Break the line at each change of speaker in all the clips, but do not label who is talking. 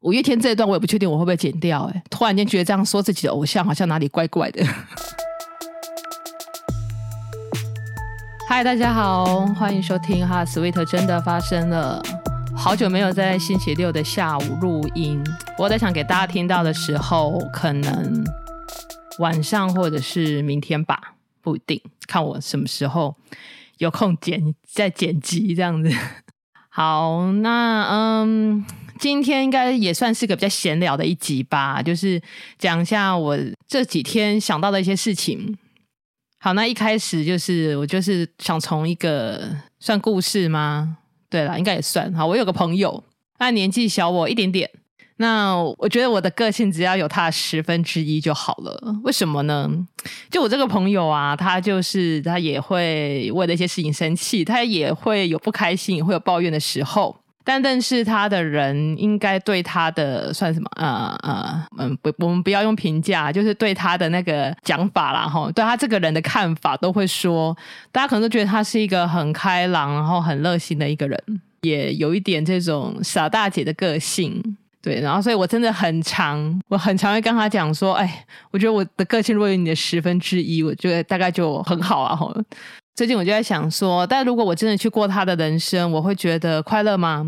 五月天这一段我也不确定我会不会剪掉，哎，突然间觉得这样说自己的偶像好像哪里怪怪的。嗨，大家好，欢迎收听哈 Sweet 真的发生了。好久没有在星期六的下午录音，我在想给大家听到的时候，可能晚上或者是明天吧，不一定，看我什么时候有空剪再剪辑这样子。好，那嗯，今天应该也算是个比较闲聊的一集吧，就是讲一下我这几天想到的一些事情。好，那一开始就是我就是想从一个算故事吗？对了，应该也算。好，我有个朋友，他年纪小我一点点。那我觉得我的个性只要有他十分之一就好了。为什么呢？就我这个朋友啊，他就是他也会为了一些事情生气，他也会有不开心，会有抱怨的时候。但认识他的人应该对他的算什么？呃呃嗯，不，我们不要用评价，就是对他的那个讲法啦，哈，对他这个人的看法都会说，大家可能都觉得他是一个很开朗，然后很热心的一个人，也有一点这种傻大姐的个性，对，然后所以我真的很常，我很常会跟他讲说，哎，我觉得我的个性如果有你的十分之一，我觉得大概就很好啊，吼。最近我就在想说，但如果我真的去过他的人生，我会觉得快乐吗？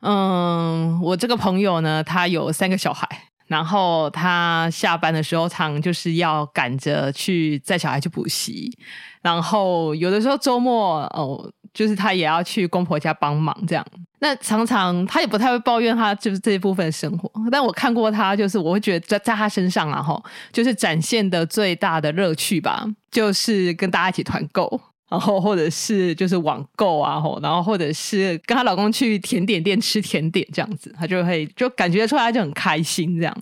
嗯，我这个朋友呢，他有三个小孩，然后他下班的时候常就是要赶着去带小孩去补习，然后有的时候周末哦，就是他也要去公婆家帮忙这样。那常常他也不太会抱怨他就是这一部分生活，但我看过他，就是我会觉得在在他身上啊，哈，就是展现的最大的乐趣吧，就是跟大家一起团购。然后或者是就是网购啊，吼，然后或者是跟她老公去甜点店吃甜点这样子，她就会就感觉出来就很开心这样。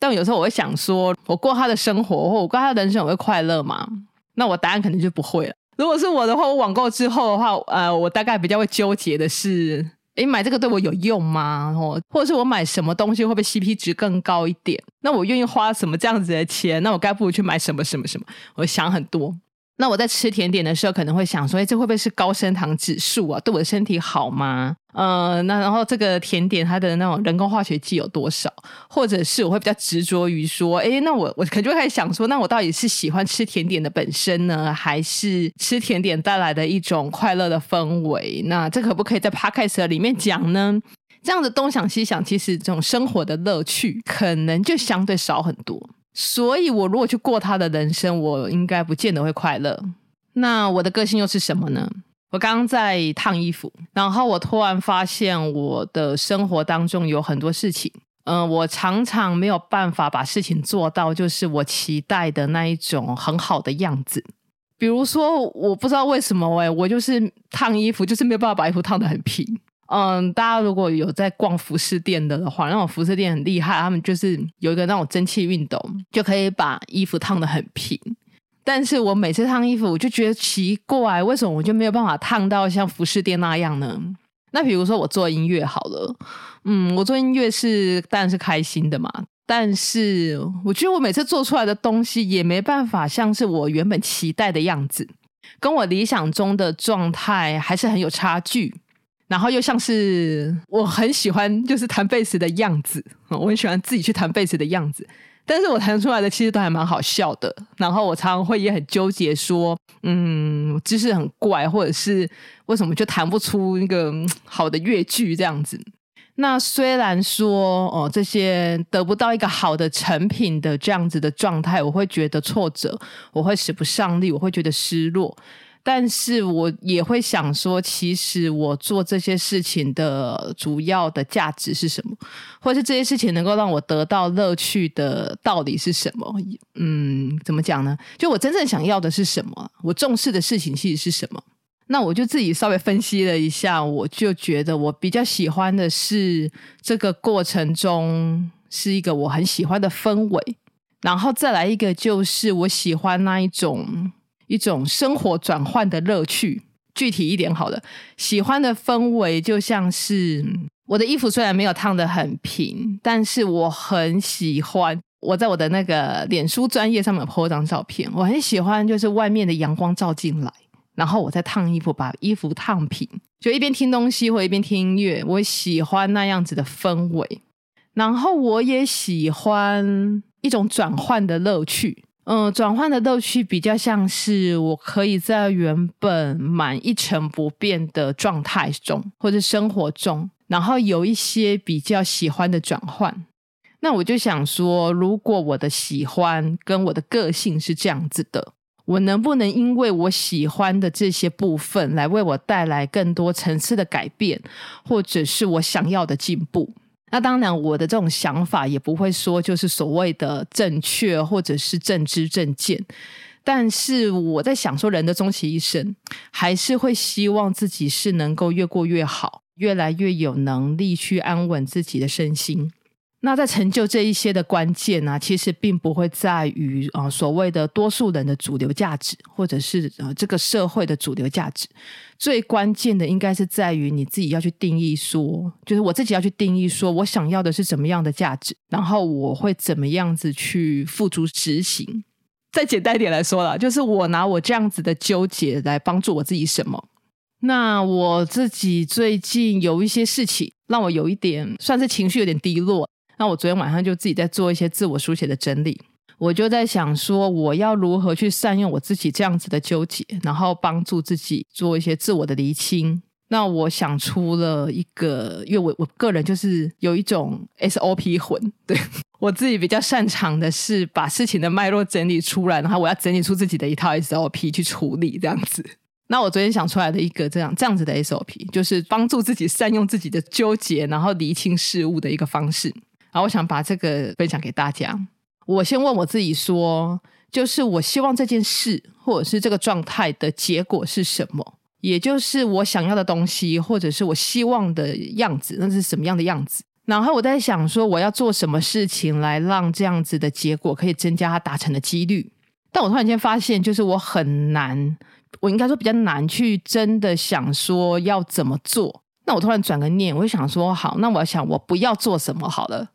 但有时候我会想说，我过她的生活或我过她的人生，我会快乐吗？那我答案肯定就不会了。如果是我的话，我网购之后的话，呃，我大概比较会纠结的是，诶，买这个对我有用吗？或或者是我买什么东西会不会 CP 值更高一点？那我愿意花什么这样子的钱？那我该不如去买什么什么什么？我想很多。那我在吃甜点的时候，可能会想说，哎，这会不会是高升糖指数啊？对我的身体好吗？呃，那然后这个甜点它的那种人工化学剂有多少？或者是我会比较执着于说，哎，那我我可能就会开始想说，那我到底是喜欢吃甜点的本身呢，还是吃甜点带来的一种快乐的氛围？那这可不可以在 Podcast 里面讲呢？这样子东想西想，其实这种生活的乐趣可能就相对少很多。所以，我如果去过他的人生，我应该不见得会快乐。那我的个性又是什么呢？我刚刚在烫衣服，然后我突然发现我的生活当中有很多事情，嗯、我常常没有办法把事情做到，就是我期待的那一种很好的样子。比如说，我不知道为什么，哎，我就是烫衣服，就是没有办法把衣服烫得很平。嗯，大家如果有在逛服饰店的的话，那种服饰店很厉害，他们就是有一个那种蒸汽熨斗，就可以把衣服烫得很平。但是我每次烫衣服，我就觉得奇怪，为什么我就没有办法烫到像服饰店那样呢？那比如说我做音乐好了，嗯，我做音乐是当然是开心的嘛，但是我觉得我每次做出来的东西也没办法像是我原本期待的样子，跟我理想中的状态还是很有差距。然后又像是我很喜欢就是弹贝斯的样子，我很喜欢自己去弹贝斯的样子，但是我弹出来的其实都还蛮好笑的。然后我常常会也很纠结说，嗯，姿势很怪，或者是为什么就弹不出那个好的乐句这样子。那虽然说哦，这些得不到一个好的成品的这样子的状态，我会觉得挫折，我会使不上力，我会觉得失落。但是我也会想说，其实我做这些事情的主要的价值是什么，或是这些事情能够让我得到乐趣的到底是什么？嗯，怎么讲呢？就我真正想要的是什么？我重视的事情其实是什么？那我就自己稍微分析了一下，我就觉得我比较喜欢的是这个过程中是一个我很喜欢的氛围，然后再来一个就是我喜欢那一种。一种生活转换的乐趣，具体一点好了，喜欢的氛围就像是我的衣服虽然没有烫得很平，但是我很喜欢我在我的那个脸书专业上面 po 一张照片，我很喜欢就是外面的阳光照进来，然后我再烫衣服，把衣服烫平，就一边听东西或一边听音乐，我喜欢那样子的氛围。然后我也喜欢一种转换的乐趣。嗯，转换的乐趣比较像是我可以在原本蛮一成不变的状态中，或者生活中，然后有一些比较喜欢的转换。那我就想说，如果我的喜欢跟我的个性是这样子的，我能不能因为我喜欢的这些部分，来为我带来更多层次的改变，或者是我想要的进步？那当然，我的这种想法也不会说就是所谓的正确或者是正知正见，但是我在想说，人的终其一生，还是会希望自己是能够越过越好，越来越有能力去安稳自己的身心。那在成就这一些的关键呢、其实并不会在于啊、呃、所谓的多数人的主流价值，或者是呃这个社会的主流价值。最关键的应该是在于你自己要去定义说，就是我自己要去定义说我想要的是怎么样的价值，然后我会怎么样子去付诸执行。再简单一点来说啦，就是我拿我这样子的纠结来帮助我自己什么。那我自己最近有一些事情让我有一点算是情绪有点低落。那我昨天晚上就自己在做一些自我书写的整理，我就在想说，我要如何去善用我自己这样子的纠结，然后帮助自己做一些自我的厘清。那我想出了一个，因为我我个人就是有一种 SOP 魂，对，我自己比较擅长的是把事情的脉络整理出来，然后我要整理出自己的一套 SOP 去处理这样子。那我昨天想出来的一个这样这样子的 SOP，就是帮助自己善用自己的纠结，然后厘清事物的一个方式。然后我想把这个分享给大家。我先问我自己说，就是我希望这件事或者是这个状态的结果是什么？也就是我想要的东西，或者是我希望的样子，那是什么样的样子？然后我在想说，我要做什么事情来让这样子的结果可以增加它达成的几率？但我突然间发现，就是我很难，我应该说比较难去真的想说要怎么做。那我突然转个念，我就想说，好，那我想我不要做什么好了，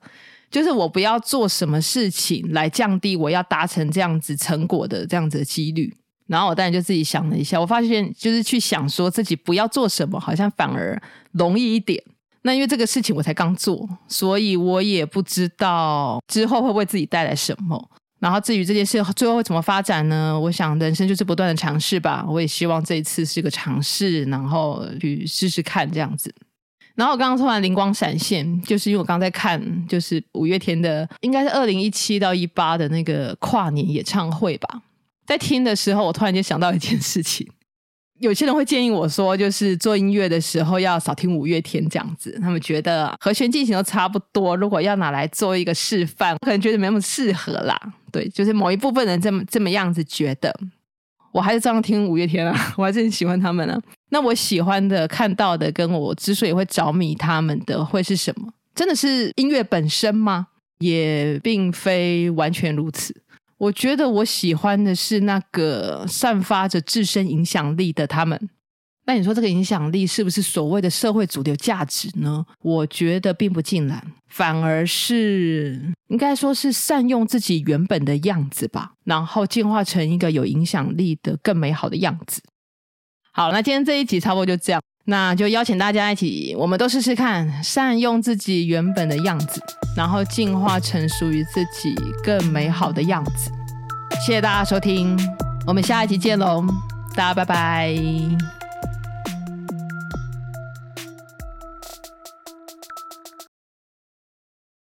就是我不要做什么事情来降低我要达成这样子成果的这样子的几率。然后我当然就自己想了一下，我发现就是去想说自己不要做什么，好像反而容易一点。那因为这个事情我才刚做，所以我也不知道之后会不会自己带来什么。然后至于这件事最后会怎么发展呢？我想人生就是不断的尝试吧。我也希望这一次是个尝试，然后去试试看这样子。然后我刚刚突然灵光闪现，就是因为我刚在看，就是五月天的，应该是二零一七到一八的那个跨年演唱会吧。在听的时候，我突然间想到一件事情。有些人会建议我说，就是做音乐的时候要少听五月天这样子，他们觉得和弦进行都差不多，如果要拿来做一个示范，可能觉得没那么适合啦。对，就是某一部分人这么这么样子觉得，我还是这样听五月天啊，我还是很喜欢他们啊。那我喜欢的、看到的，跟我之所以会着迷他们的，会是什么？真的是音乐本身吗？也并非完全如此。我觉得我喜欢的是那个散发着自身影响力的他们。那你说这个影响力是不是所谓的社会主流价值呢？我觉得并不尽然，反而是应该说是善用自己原本的样子吧，然后进化成一个有影响力的更美好的样子。好，那今天这一集差不多就这样，那就邀请大家一起，我们都试试看善用自己原本的样子，然后进化成属于自己更美好的样子。谢谢大家收听，我们下一集见喽，大家拜拜。